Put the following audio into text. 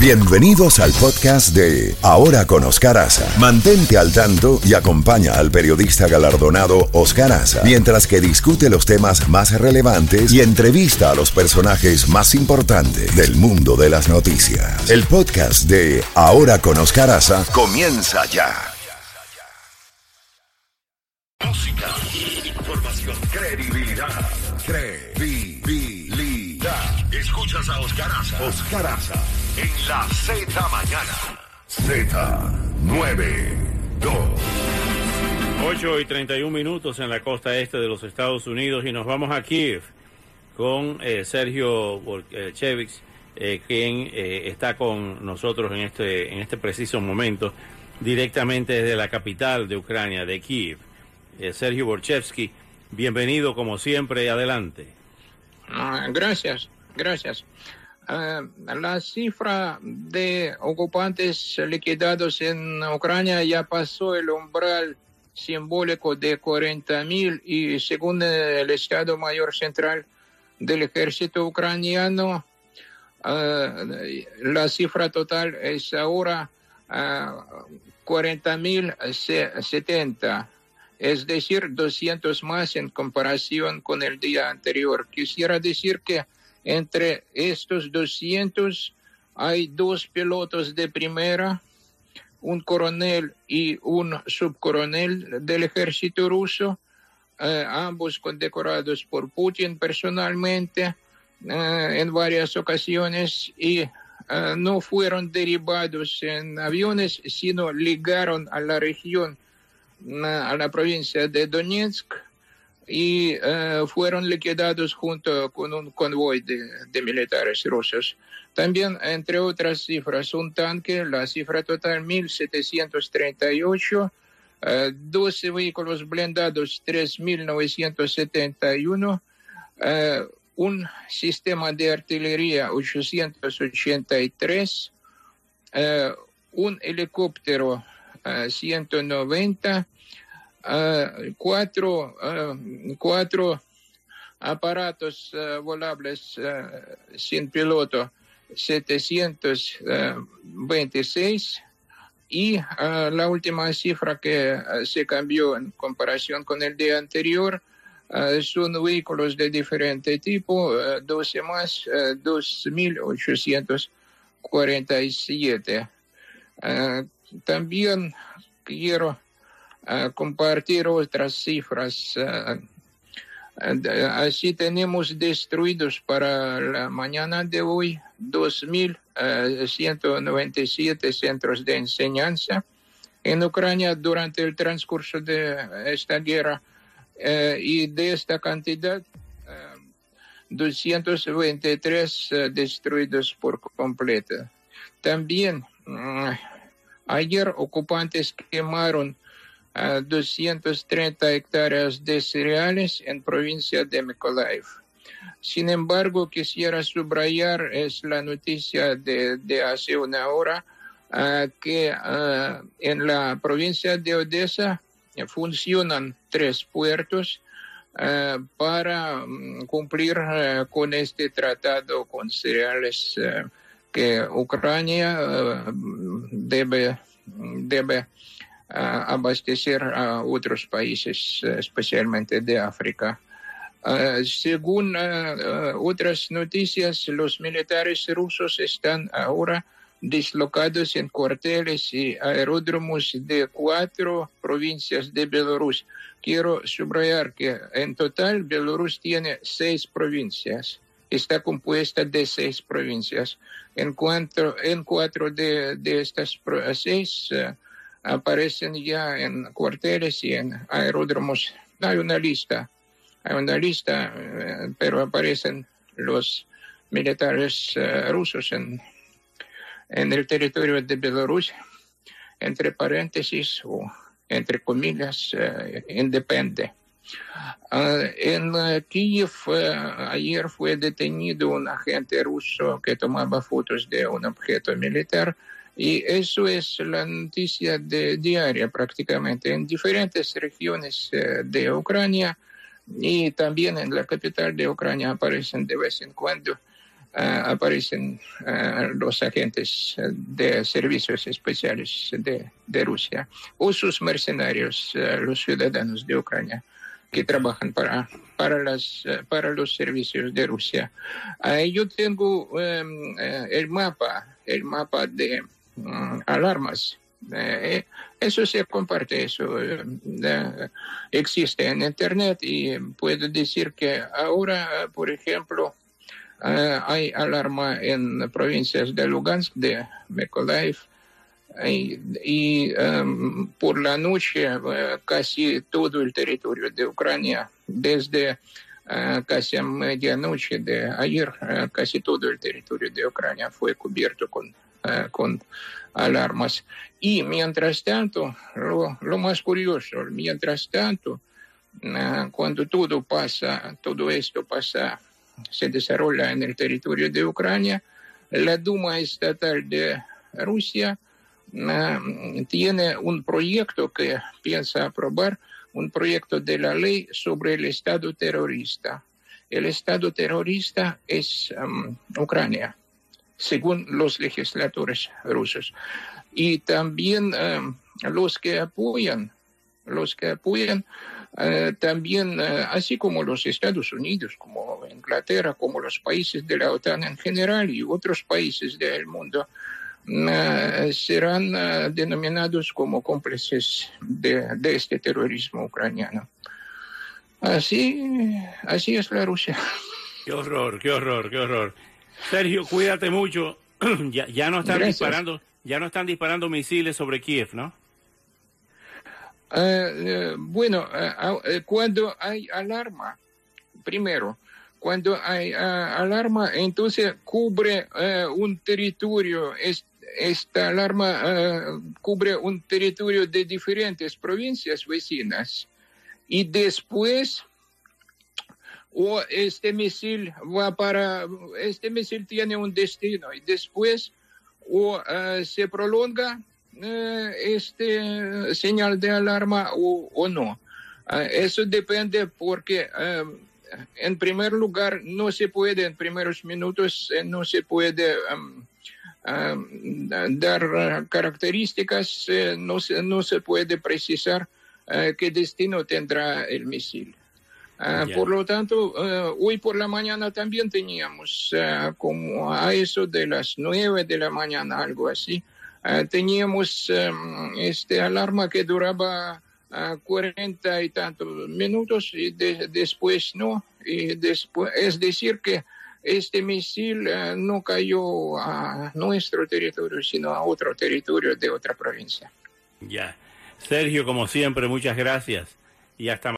Bienvenidos al podcast de Ahora con Oscar Aza. Mantente al tanto y acompaña al periodista galardonado Oscar Aza mientras que discute los temas más relevantes y entrevista a los personajes más importantes del mundo de las noticias. El podcast de Ahora con Oscar Aza comienza ya. Música, información, credibilidad, credibilidad. Escuchas a Oscar Aza. Oscar en la Z mañana. Z92. 8 y 31 minutos en la costa este de los Estados Unidos y nos vamos a Kiev con eh, Sergio Chevix, eh, quien eh, está con nosotros en este, en este preciso momento, directamente desde la capital de Ucrania, de Kiev. Sergio Borchevsky, bienvenido como siempre, adelante. Ah, gracias, gracias. Ah, la cifra de ocupantes liquidados en Ucrania ya pasó el umbral simbólico de 40.000 y según el Estado Mayor Central del Ejército Ucraniano, ah, la cifra total es ahora 40.070, es decir, 200 más en comparación con el día anterior. Quisiera decir que entre estos 200 hay dos pilotos de primera, un coronel y un subcoronel del ejército ruso, eh, ambos condecorados por Putin personalmente eh, en varias ocasiones y eh, no fueron derivados en aviones, sino ligaron a la región, a la provincia de Donetsk y uh, fueron liquidados junto con un convoy de, militares rusos. También, entre otras cifras, un tanque, la cifra total 1738, uh, 12 vehículos blindados 3971, uh, un sistema de artillería 883, un helicóptero 190, Uh, cuatro, uh, cuatro aparatos uh, volables sin piloto 726 y la última cifra que se cambió en comparación con el día anterior son vehículos de diferente tipo, 12 más, 2.847. también quiero compartir otras cifras. así tenemos destruidos para la mañana de hoy 2.197 centros de enseñanza en Ucrania durante el transcurso de esta guerra y de esta cantidad 223 destruidos por completo. También ayer ocupantes quemaron 230 hectáreas de cereales en provincia de Mykolaiv. Sin embargo, quisiera subrayar es la noticia de, hace una hora uh, que uh, en la provincia de Odessa funcionan tres puertos uh, para um, cumplir con este tratado con cereales que Ucrania debe, debe abastecer a otros países, especialmente de África. según otras noticias, los militares rusos están ahora dislocados en cuarteles y aeródromos de cuatro provincias de Belarus. Quiero subrayar que en total Belarus tiene seis provincias. Está compuesta de seis provincias. En, cuatro de, de estas seis aparecen ya en cuarteles y en aeródromos. Hay una lista, hay una lista, eh, pero aparecen los militares uh, rusos en, en el territorio de Belarus, entre paréntesis o entre comillas, uh, independe. Uh, en Kiev ayer fue detenido un agente ruso que tomaba fotos de un objeto militar y eso es la noticia de, diaria prácticamente en diferentes regiones eh, de Ucrania y también en la capital de Ucrania aparecen de vez en cuando aparecen los agentes de servicios especiales de, de Rusia o sus mercenarios, los ciudadanos de Ucrania que trabajan para, para, las, para los servicios de Rusia. yo tengo em, el mapa, el mapa de alarmas. Eh, eso se comparte, eso eh, existe en Internet y puedo decir que ahora, por ejemplo, eh, hay alarma en provincias de Lugansk, de Mykolaiv, y, em, por la noche casi todo el territorio de Ucrania, desde casi a medianoche de ayer, casi todo el territorio de Ucrania fue cubierto con, con alarmas. Y mientras tanto, lo, más curioso, mientras tanto, ah, cuando todo pasa, todo esto pasa, se desarrolla en el territorio de Ucrania, la Duma Estatal de Rusia ah, tiene un proyecto que piensa aprobar, un proyecto de la ley sobre el Estado terrorista. El Estado terrorista es Ucrania según los legisladores rusos. Y también eh, los que apoyan, los que apoyan eh, también, eh, así como los Estados Unidos, como Inglaterra, como los países de la OTAN en general y otros países del mundo, serán denominados como cómplices de, de, este terrorismo ucraniano. Así, así es la Rusia. Qué horror, qué horror, qué horror. Sergio, cuídate mucho. ya, ya no están disparando, ya no están disparando misiles sobre Kiev, ¿no? Eh, eh, bueno, eh, cuando hay alarma, primero, cuando hay alarma, entonces cubre un territorio, esta alarma cubre un territorio de diferentes provincias vecinas. Y después o este misil va para, este misil tiene un destino y después o eh, se prolonga uh, este señal de alarma o, o no. Uh, eso depende porque en primer lugar no se puede, en primeros minutos no se puede um, dar características, no, se, no se puede precisar qué destino tendrá el misil. Ah, por lo tanto, ah, hoy por la mañana también teníamos, ah, como a eso de las nueve de la mañana, algo así, teníamos em, este alarma que duraba cuarenta y tantos minutos y después no. Y después, es decir, que este misil no cayó a nuestro territorio, sino a otro territorio de otra provincia. Ya. Sergio, como siempre, muchas gracias y hasta